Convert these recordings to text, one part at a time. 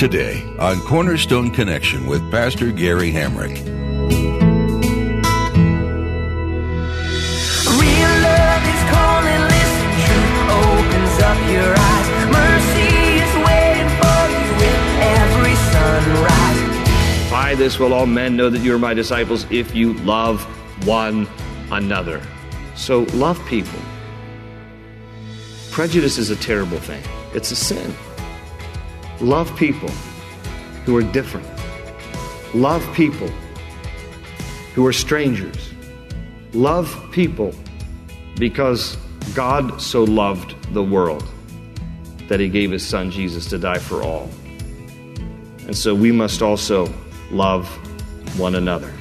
Today on Cornerstone Connection with Pastor Gary Hamrick. Real love is calling, listen, truth opens up your eyes. Mercy is waiting for you with every sunrise. By this will all men know that you are my disciples if you love one another. So love people. Prejudice is a terrible thing, it's a sin. Love people who are different. Love people who are strangers. Love people because God so loved the world that he gave his son Jesus to die for all. And so we must also love one another.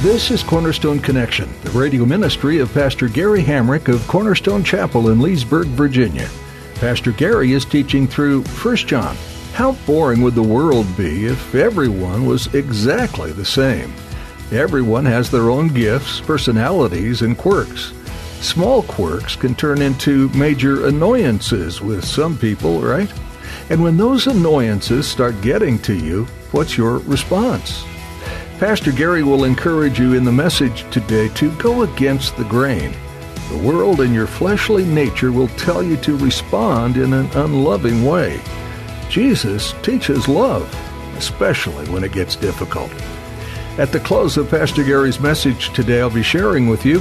This is Cornerstone Connection, the radio ministry of Pastor Gary Hamrick of Cornerstone Chapel in Leesburg, Virginia. Pastor Gary is teaching through 1 John. How boring would the world be if everyone was exactly the same? Everyone has their own gifts, personalities, and quirks. Small quirks can turn into major annoyances with some people, right? And when those annoyances start getting to you, what's your response? Pastor Gary will encourage you in the message today to go against the grain. The world and your fleshly nature will tell you to respond in an unloving way. Jesus teaches love, especially when it gets difficult. At the close of Pastor Gary's message today, I'll be sharing with you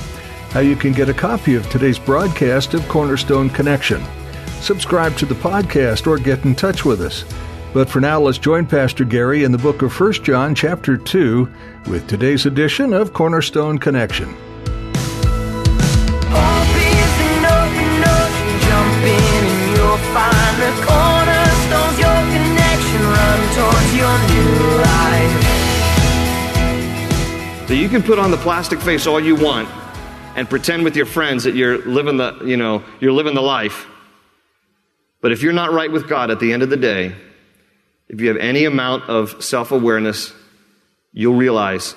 how you can get a copy of today's broadcast of Cornerstone Connection. Subscribe to the podcast or get in touch with us. But for now, let's join Pastor Gary in the book of 1 John, chapter 2, with today's edition of Cornerstone Connection. So you can put on the plastic face all you want and pretend with your friends that you're living the, you know, you're living the life. But if you're not right with God at the end of the day, if you have any amount of self awareness, you'll realize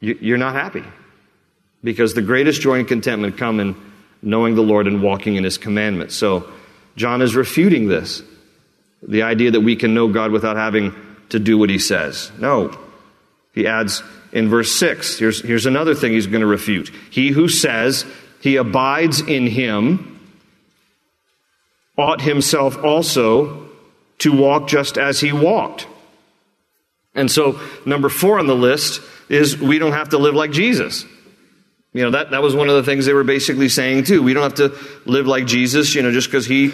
you're not happy. Because the greatest joy and contentment come in knowing the Lord and walking in His commandments. So, John is refuting this the idea that we can know God without having to do what He says. No. He adds in verse 6 here's, here's another thing he's going to refute. He who says he abides in Him ought himself also to walk just as he walked. And so, number four on the list is we don't have to live like Jesus. You know, that, that was one of the things they were basically saying too. We don't have to live like Jesus, you know, just because he,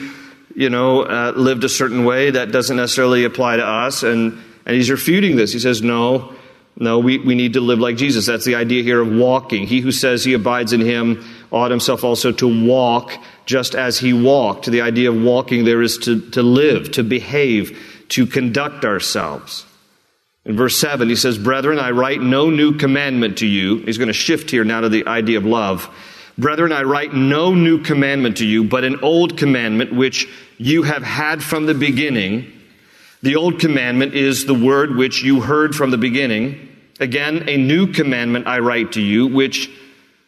you know, uh, lived a certain way. That doesn't necessarily apply to us. And, and he's refuting this. He says, no, no, we, we need to live like Jesus. That's the idea here of walking. He who says he abides in him ought himself also to walk just as he walked. The idea of walking there is to, to live, to behave, to conduct ourselves. In verse 7, he says, Brethren, I write no new commandment to you. He's going to shift here now to the idea of love. Brethren, I write no new commandment to you, but an old commandment which you have had from the beginning. The old commandment is the word which you heard from the beginning. Again, a new commandment I write to you, which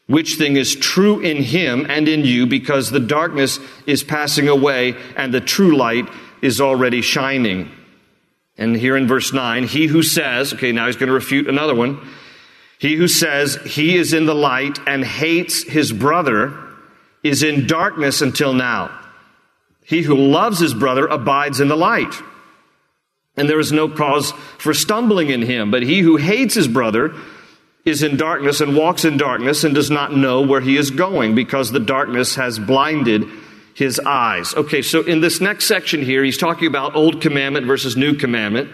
which thing is true in him and in you, because the darkness is passing away and the true light is already shining. And here in verse 9, he who says, okay, now he's going to refute another one. He who says he is in the light and hates his brother is in darkness until now. He who loves his brother abides in the light. And there is no cause for stumbling in him. But he who hates his brother is in darkness and walks in darkness and does not know where he is going because the darkness has blinded his eyes. Okay, so in this next section here, he's talking about old commandment versus new commandment.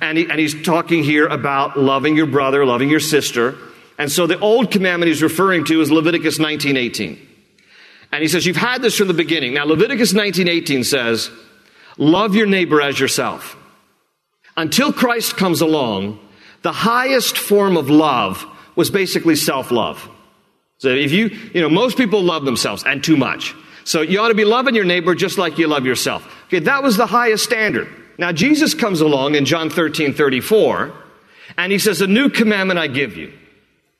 And, he, and he's talking here about loving your brother, loving your sister. And so the old commandment he's referring to is Leviticus 19:18. And he says, You've had this from the beginning. Now, Leviticus 19:18 says, Love your neighbor as yourself. Until Christ comes along, the highest form of love was basically self love. So if you, you know, most people love themselves and too much. So you ought to be loving your neighbor just like you love yourself. Okay, that was the highest standard. Now Jesus comes along in John 13, 34, and he says, A new commandment I give you.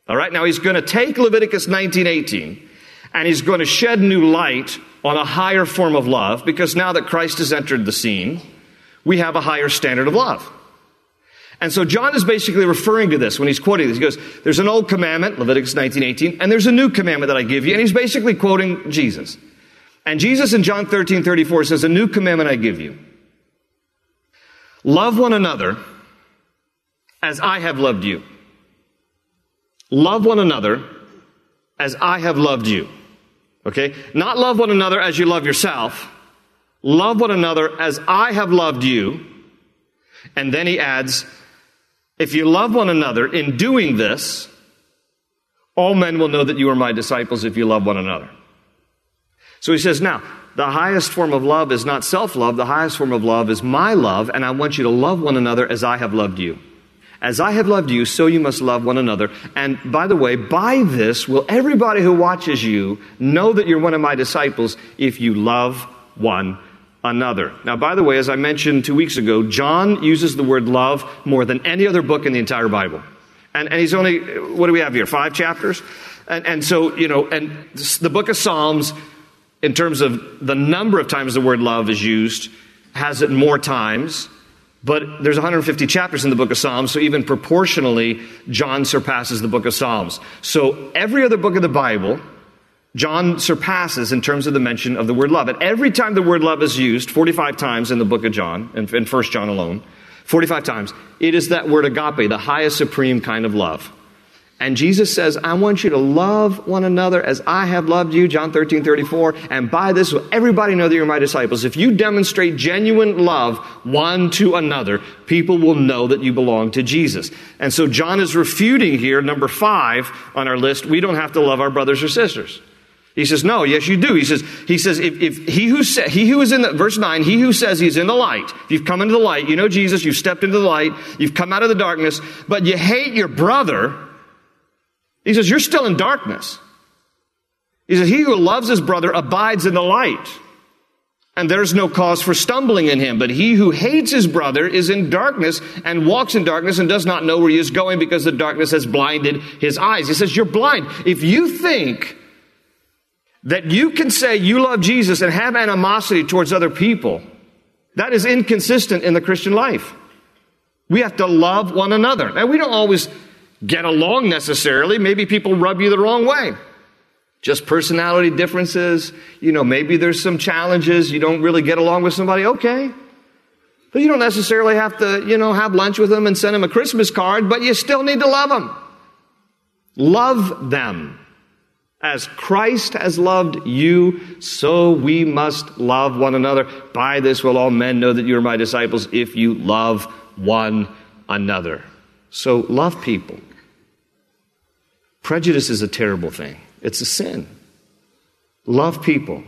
All right, now he's going to take Leviticus 19, 18, and he's going to shed new light on a higher form of love because now that Christ has entered the scene, we have a higher standard of love. And so John is basically referring to this when he's quoting this. He goes, There's an old commandment, Leviticus 19, 18, and there's a new commandment that I give you. And he's basically quoting Jesus. And Jesus in John 13, 34 says, A new commandment I give you. Love one another as I have loved you. Love one another as I have loved you. Okay? Not love one another as you love yourself. Love one another as I have loved you. And then he adds, if you love one another in doing this, all men will know that you are my disciples if you love one another. So he says, now, the highest form of love is not self love. The highest form of love is my love, and I want you to love one another as I have loved you. As I have loved you, so you must love one another. And by the way, by this will everybody who watches you know that you're one of my disciples if you love one another. Now, by the way, as I mentioned two weeks ago, John uses the word love more than any other book in the entire Bible. And, and he's only, what do we have here? Five chapters? And, and so, you know, and the book of Psalms, in terms of the number of times the word love is used, has it more times. But there's 150 chapters in the book of Psalms, so even proportionally, John surpasses the book of Psalms. So every other book of the Bible, John surpasses in terms of the mention of the word love. And every time the word love is used, 45 times in the book of John, in, in 1 John alone, 45 times, it is that word agape, the highest supreme kind of love. And Jesus says, I want you to love one another as I have loved you, John 13, 34. And by this will everybody know that you're my disciples. If you demonstrate genuine love one to another, people will know that you belong to Jesus. And so John is refuting here, number five on our list, we don't have to love our brothers or sisters. He says, no, yes, you do. He says, he says, if, if he who sa- he who is in the, verse nine, he who says he's in the light, if you've come into the light, you know Jesus, you've stepped into the light, you've come out of the darkness, but you hate your brother, he says, you're still in darkness. He says, he who loves his brother abides in the light. And there's no cause for stumbling in him. But he who hates his brother is in darkness and walks in darkness and does not know where he is going because the darkness has blinded his eyes. He says, you're blind. If you think that you can say you love Jesus and have animosity towards other people, that is inconsistent in the Christian life. We have to love one another. Now, we don't always get along necessarily. Maybe people rub you the wrong way. Just personality differences. You know, maybe there's some challenges. You don't really get along with somebody. Okay. But you don't necessarily have to, you know, have lunch with them and send them a Christmas card, but you still need to love them. Love them. As Christ has loved you, so we must love one another. By this will all men know that you are my disciples if you love one another. So love people. Prejudice is a terrible thing, it's a sin. Love people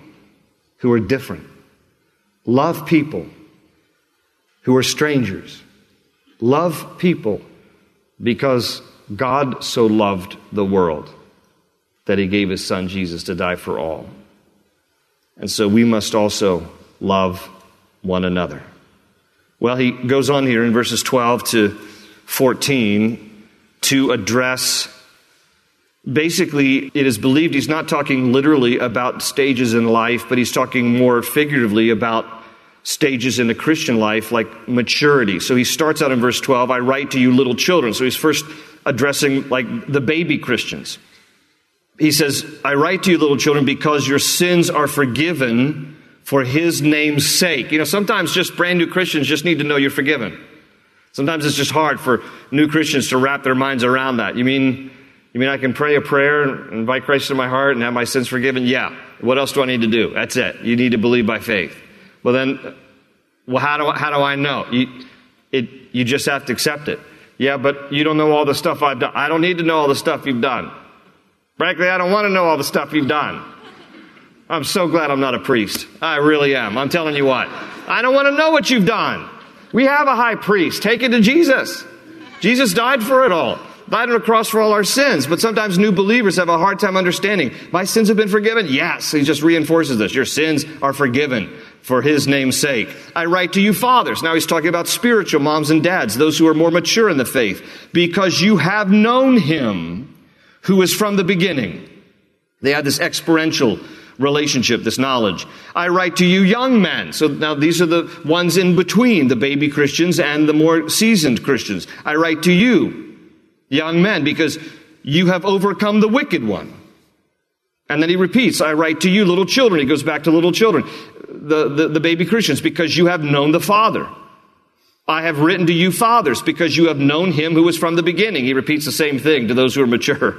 who are different. Love people who are strangers. Love people because God so loved the world that he gave his son Jesus to die for all. And so we must also love one another. Well, he goes on here in verses 12 to 14 to address basically, it is believed he's not talking literally about stages in life, but he's talking more figuratively about stages in the Christian life, like maturity. So he starts out in verse 12 I write to you, little children. So he's first addressing like the baby Christians he says, I write to you, little children, because your sins are forgiven for his name's sake. You know, sometimes just brand new Christians just need to know you're forgiven. Sometimes it's just hard for new Christians to wrap their minds around that. You mean, you mean I can pray a prayer and invite Christ into my heart and have my sins forgiven? Yeah. What else do I need to do? That's it. You need to believe by faith. Well, then, well, how do I, how do I know? You, it, you just have to accept it. Yeah, but you don't know all the stuff I've done. I don't need to know all the stuff you've done. Frankly, I don't want to know all the stuff you've done. I'm so glad I'm not a priest. I really am. I'm telling you what. I don't want to know what you've done. We have a high priest. Take it to Jesus. Jesus died for it all. Died on a cross for all our sins. But sometimes new believers have a hard time understanding. My sins have been forgiven? Yes. He just reinforces this. Your sins are forgiven for his name's sake. I write to you fathers. Now he's talking about spiritual moms and dads, those who are more mature in the faith, because you have known him who is from the beginning. They had this experiential relationship, this knowledge. I write to you young men. So now these are the ones in between the baby Christians and the more seasoned Christians. I write to you young men because you have overcome the wicked one. And then he repeats, I write to you little children. He goes back to little children, the, the, the baby Christians, because you have known the Father. I have written to you fathers because you have known him who was from the beginning. He repeats the same thing to those who are mature.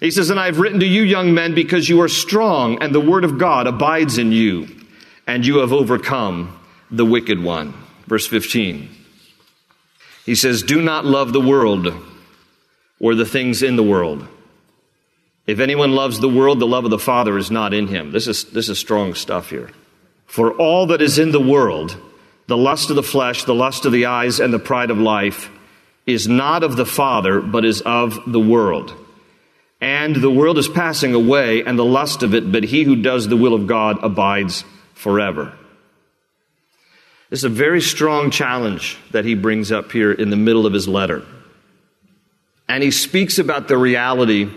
He says, And I have written to you, young men, because you are strong, and the word of God abides in you, and you have overcome the wicked one. Verse 15. He says, Do not love the world or the things in the world. If anyone loves the world, the love of the Father is not in him. This is, this is strong stuff here. For all that is in the world, the lust of the flesh, the lust of the eyes, and the pride of life, is not of the Father, but is of the world. And the world is passing away, and the lust of it, but he who does the will of God abides forever. This is a very strong challenge that he brings up here in the middle of his letter. And he speaks about the reality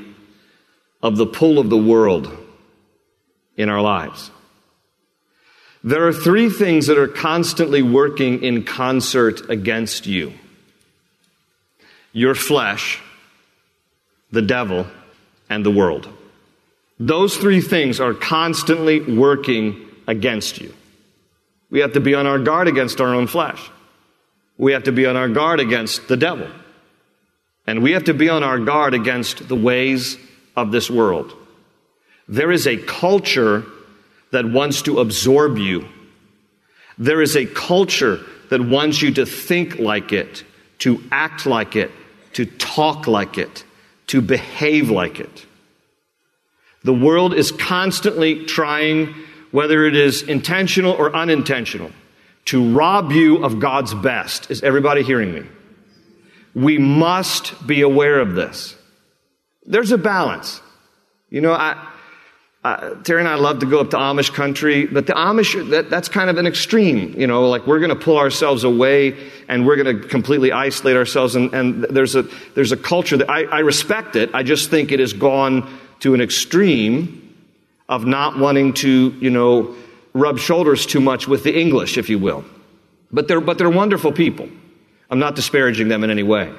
of the pull of the world in our lives. There are three things that are constantly working in concert against you your flesh, the devil, and the world. Those three things are constantly working against you. We have to be on our guard against our own flesh. We have to be on our guard against the devil. And we have to be on our guard against the ways of this world. There is a culture that wants to absorb you. There is a culture that wants you to think like it, to act like it, to talk like it, to behave like it. The world is constantly trying, whether it is intentional or unintentional, to rob you of God's best. Is everybody hearing me? We must be aware of this. There's a balance. You know, I, uh, Terry and I love to go up to Amish country, but the Amish, that, that's kind of an extreme. You know, like we're going to pull ourselves away and we're going to completely isolate ourselves. And, and there's, a, there's a culture that I, I respect it. I just think it has gone to an extreme of not wanting to, you know, rub shoulders too much with the English, if you will. But they're, but they're wonderful people. I'm not disparaging them in any way.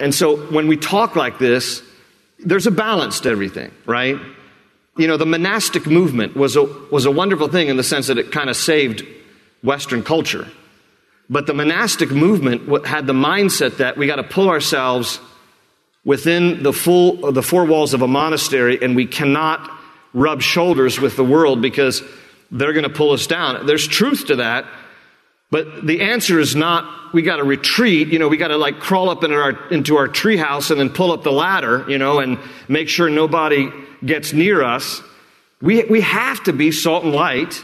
And so when we talk like this, there's a balance to everything, right? You know, the monastic movement was a, was a wonderful thing in the sense that it kind of saved Western culture. But the monastic movement had the mindset that we got to pull ourselves within the full the four walls of a monastery and we cannot rub shoulders with the world because they're going to pull us down. There's truth to that, but the answer is not we got to retreat, you know, we got to like crawl up into our, into our treehouse and then pull up the ladder, you know, and make sure nobody gets near us. We, we have to be salt and light.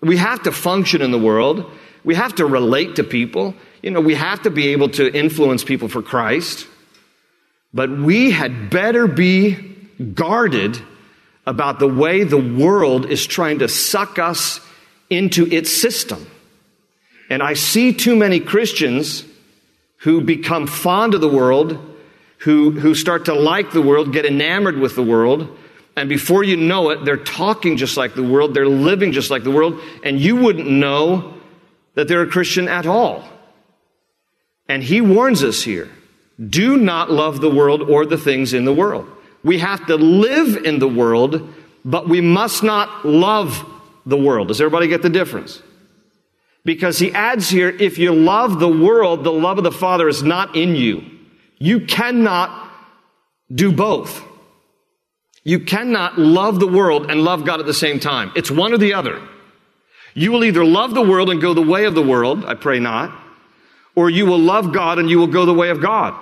We have to function in the world. We have to relate to people. You know, we have to be able to influence people for Christ. But we had better be guarded about the way the world is trying to suck us into its system. And I see too many Christians who become fond of the world, who, who start to like the world, get enamored with the world, and before you know it, they're talking just like the world, they're living just like the world, and you wouldn't know that they're a Christian at all. And he warns us here do not love the world or the things in the world. We have to live in the world, but we must not love the world. Does everybody get the difference? Because he adds here, if you love the world, the love of the Father is not in you. You cannot do both. You cannot love the world and love God at the same time. It's one or the other. You will either love the world and go the way of the world, I pray not, or you will love God and you will go the way of God.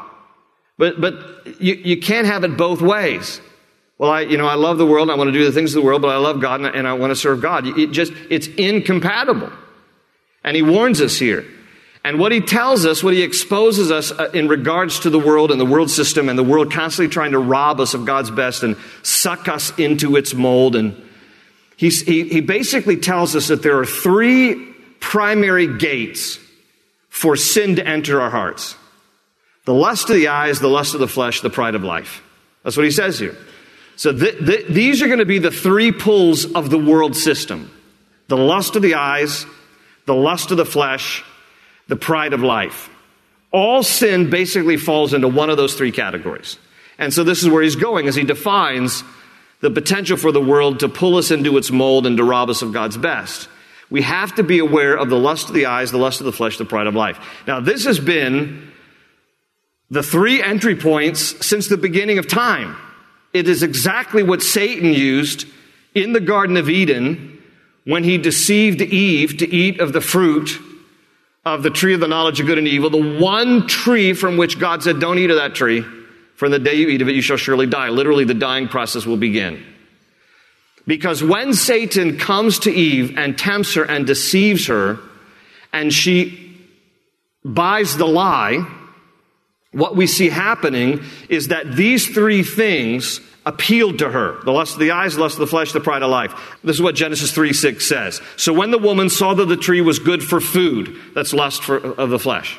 But, but you, you can't have it both ways. Well, I, you know, I love the world. I want to do the things of the world, but I love God and I, and I want to serve God. It just, it's incompatible. And he warns us here. And what he tells us, what he exposes us uh, in regards to the world and the world system and the world constantly trying to rob us of God's best and suck us into its mold. And he, he basically tells us that there are three primary gates for sin to enter our hearts the lust of the eyes, the lust of the flesh, the pride of life. That's what he says here. So th- th- these are going to be the three pulls of the world system the lust of the eyes, the lust of the flesh, the pride of life. All sin basically falls into one of those three categories. And so this is where he's going as he defines the potential for the world to pull us into its mold and to rob us of God's best. We have to be aware of the lust of the eyes, the lust of the flesh, the pride of life. Now, this has been the three entry points since the beginning of time. It is exactly what Satan used in the Garden of Eden when he deceived Eve to eat of the fruit of the tree of the knowledge of good and evil, the one tree from which God said, Don't eat of that tree. From the day you eat of it, you shall surely die. Literally, the dying process will begin. Because when Satan comes to Eve and tempts her and deceives her, and she buys the lie, what we see happening is that these three things appealed to her the lust of the eyes, the lust of the flesh, the pride of life. This is what Genesis 3 6 says. So when the woman saw that the tree was good for food, that's lust for, of the flesh.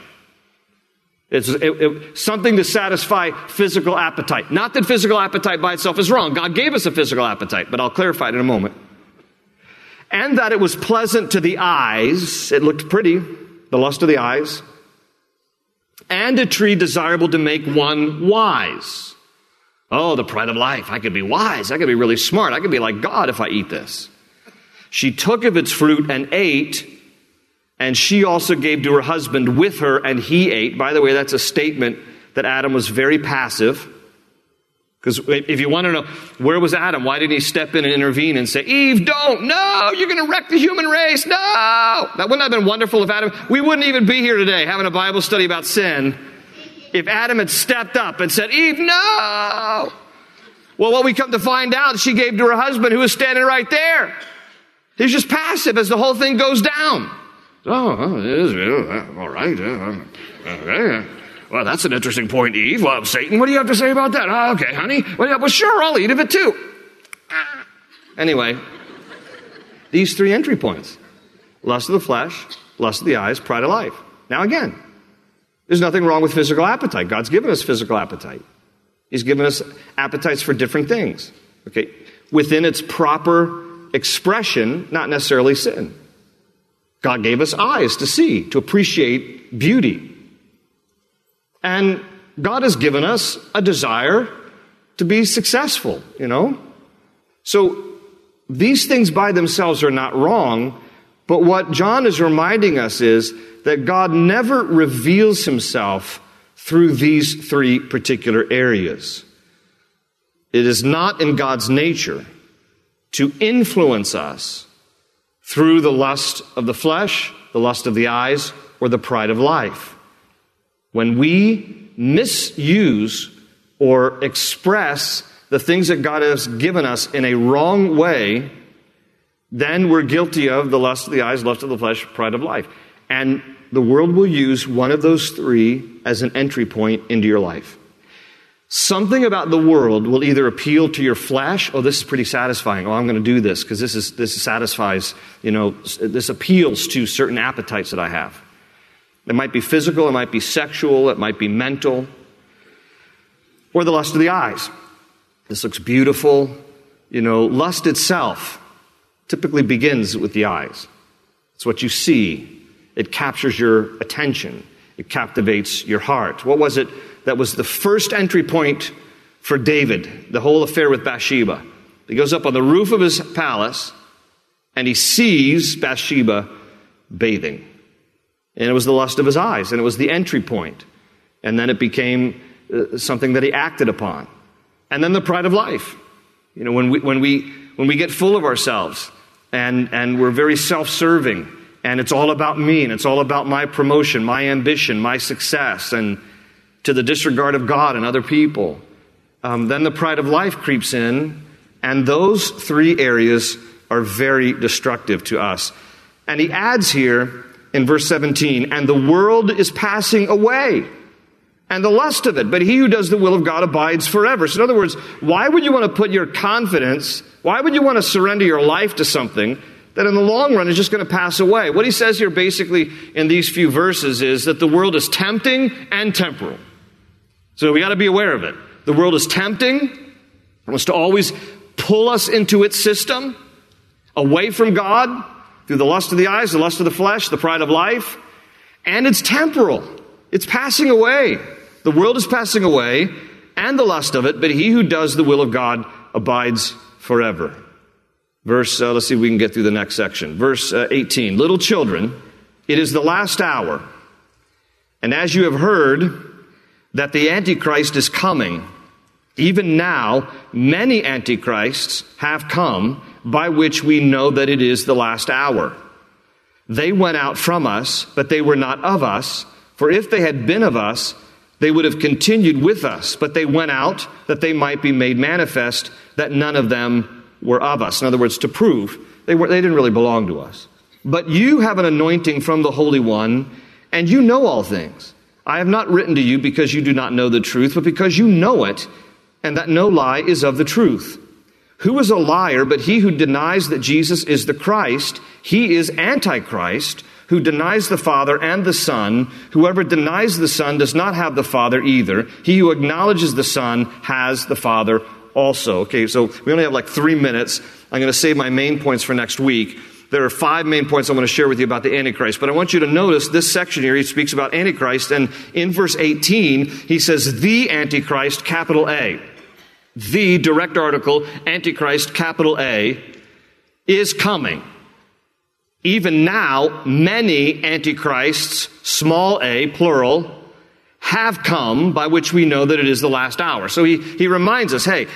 It's it, it, something to satisfy physical appetite. Not that physical appetite by itself is wrong. God gave us a physical appetite, but I'll clarify it in a moment. And that it was pleasant to the eyes. It looked pretty, the lust of the eyes. And a tree desirable to make one wise. Oh, the pride of life. I could be wise. I could be really smart. I could be like God if I eat this. She took of its fruit and ate, and she also gave to her husband with her, and he ate. By the way, that's a statement that Adam was very passive. Because if you want to know, where was Adam? Why didn't he step in and intervene and say, Eve, don't, no, you're going to wreck the human race, no! That wouldn't have been wonderful if Adam, we wouldn't even be here today having a Bible study about sin if Adam had stepped up and said, Eve, no! Well, what we come to find out, she gave to her husband who was standing right there. He's just passive as the whole thing goes down. Oh, oh it is. All right. Okay. Um, well, that's an interesting point, Eve. Well, Satan, what do you have to say about that? Oh, okay, honey. Well, well, sure, I'll eat of it too. Ah. Anyway, these three entry points lust of the flesh, lust of the eyes, pride of life. Now, again, there's nothing wrong with physical appetite. God's given us physical appetite. He's given us appetites for different things. Okay? Within its proper expression, not necessarily sin. God gave us eyes to see, to appreciate beauty. And God has given us a desire to be successful, you know? So these things by themselves are not wrong, but what John is reminding us is that God never reveals himself through these three particular areas. It is not in God's nature to influence us through the lust of the flesh, the lust of the eyes, or the pride of life. When we misuse or express the things that God has given us in a wrong way, then we're guilty of the lust of the eyes, lust of the flesh, pride of life. And the world will use one of those three as an entry point into your life. Something about the world will either appeal to your flesh, oh, this is pretty satisfying. Oh, I'm going to do this because this is this satisfies, you know, this appeals to certain appetites that I have. It might be physical, it might be sexual, it might be mental, or the lust of the eyes. This looks beautiful. You know, lust itself typically begins with the eyes. It's what you see, it captures your attention, it captivates your heart. What was it that was the first entry point for David, the whole affair with Bathsheba? He goes up on the roof of his palace and he sees Bathsheba bathing. And it was the lust of his eyes, and it was the entry point. And then it became uh, something that he acted upon. And then the pride of life. You know, when we, when we, when we get full of ourselves and, and we're very self serving and it's all about me and it's all about my promotion, my ambition, my success, and to the disregard of God and other people. Um, then the pride of life creeps in, and those three areas are very destructive to us. And he adds here in verse 17, and the world is passing away and the lust of it, but he who does the will of God abides forever. So, in other words, why would you want to put your confidence, why would you want to surrender your life to something that in the long run is just going to pass away? What he says here basically in these few verses is that the world is tempting and temporal. So, we got to be aware of it. The world is tempting, it wants to always pull us into its system, away from God, through the lust of the eyes, the lust of the flesh, the pride of life, and it's temporal. It's passing away. The world is passing away and the lust of it, but he who does the will of God abides forever. Verse, uh, let's see if we can get through the next section. Verse uh, 18 Little children, it is the last hour. And as you have heard that the Antichrist is coming, even now, many antichrists have come by which we know that it is the last hour. They went out from us, but they were not of us. For if they had been of us, they would have continued with us. But they went out that they might be made manifest that none of them were of us. In other words, to prove they, were, they didn't really belong to us. But you have an anointing from the Holy One, and you know all things. I have not written to you because you do not know the truth, but because you know it, and that no lie is of the truth. Who is a liar but he who denies that Jesus is the Christ? He is Antichrist, who denies the Father and the Son. Whoever denies the Son does not have the Father either. He who acknowledges the Son has the Father also. Okay, so we only have like three minutes. I'm going to save my main points for next week. There are five main points I want to share with you about the Antichrist, but I want you to notice this section here. He speaks about Antichrist, and in verse 18, he says, the Antichrist, capital A the direct article, Antichrist, capital A, is coming. Even now, many antichrists, small a, plural, have come by which we know that it is the last hour. So he, he reminds us, hey,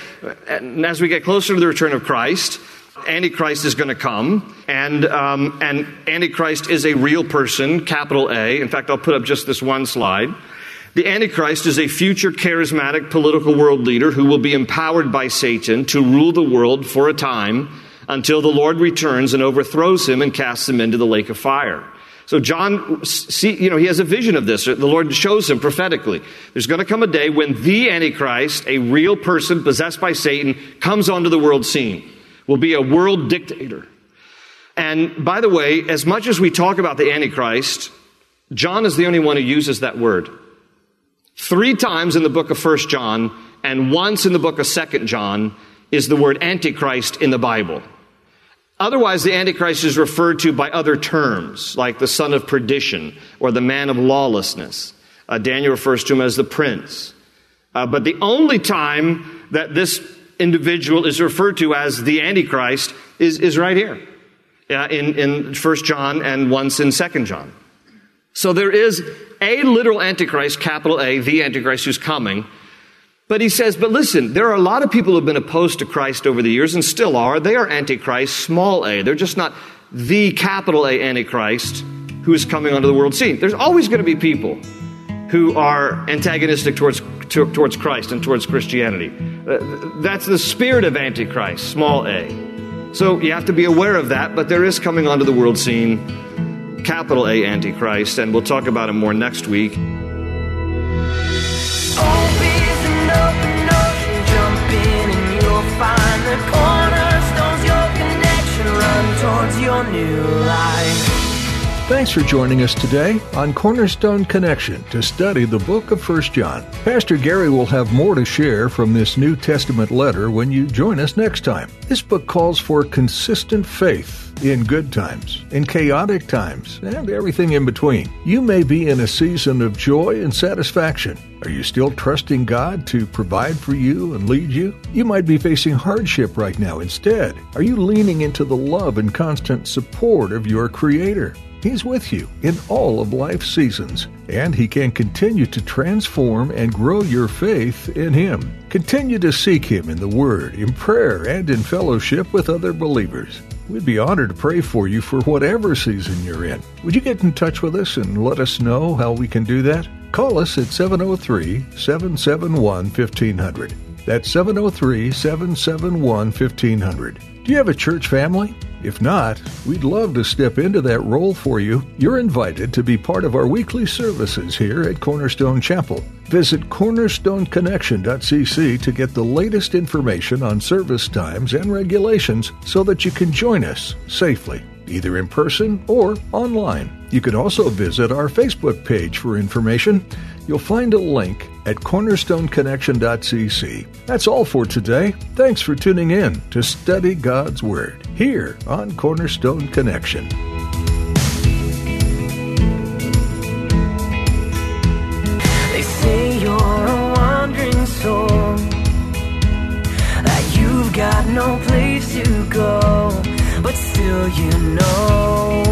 as we get closer to the return of Christ, Antichrist is going to come, and, um, and Antichrist is a real person, capital A. In fact, I'll put up just this one slide. The Antichrist is a future charismatic political world leader who will be empowered by Satan to rule the world for a time until the Lord returns and overthrows him and casts him into the lake of fire. So John, see, you know, he has a vision of this. The Lord shows him prophetically. There's going to come a day when the Antichrist, a real person possessed by Satan, comes onto the world scene. Will be a world dictator. And by the way, as much as we talk about the Antichrist, John is the only one who uses that word. Three times in the book of First John and once in the book of Second John is the word Antichrist in the Bible. Otherwise, the Antichrist is referred to by other terms, like the son of perdition or the man of lawlessness. Uh, Daniel refers to him as the prince. Uh, but the only time that this individual is referred to as the Antichrist is, is right here uh, in, in 1 John and once in 2 John. So there is a literal Antichrist, capital A, the Antichrist who's coming. But he says, but listen, there are a lot of people who have been opposed to Christ over the years and still are. They are Antichrist, small a. They're just not the capital A Antichrist who is coming onto the world scene. There's always going to be people who are antagonistic towards, to, towards Christ and towards Christianity. Uh, that's the spirit of Antichrist, small a. So you have to be aware of that, but there is coming onto the world scene capital A Antichrist, and we'll talk about him more next week. Thanks for joining us today on Cornerstone Connection to study the book of 1 John. Pastor Gary will have more to share from this New Testament letter when you join us next time. This book calls for consistent faith in good times, in chaotic times, and everything in between. You may be in a season of joy and satisfaction. Are you still trusting God to provide for you and lead you? You might be facing hardship right now instead. Are you leaning into the love and constant support of your Creator? He's with you in all of life's seasons, and He can continue to transform and grow your faith in Him. Continue to seek Him in the Word, in prayer, and in fellowship with other believers. We'd be honored to pray for you for whatever season you're in. Would you get in touch with us and let us know how we can do that? Call us at 703 771 1500. That's 703 771 1500. Do you have a church family? If not, we'd love to step into that role for you. You're invited to be part of our weekly services here at Cornerstone Chapel. Visit cornerstoneconnection.cc to get the latest information on service times and regulations so that you can join us safely, either in person or online. You can also visit our Facebook page for information. You'll find a link at cornerstoneconnection.cc. That's all for today. Thanks for tuning in to study God's Word here on Cornerstone Connection. They say you're a wandering soul, that you've got no place to go, but still you know,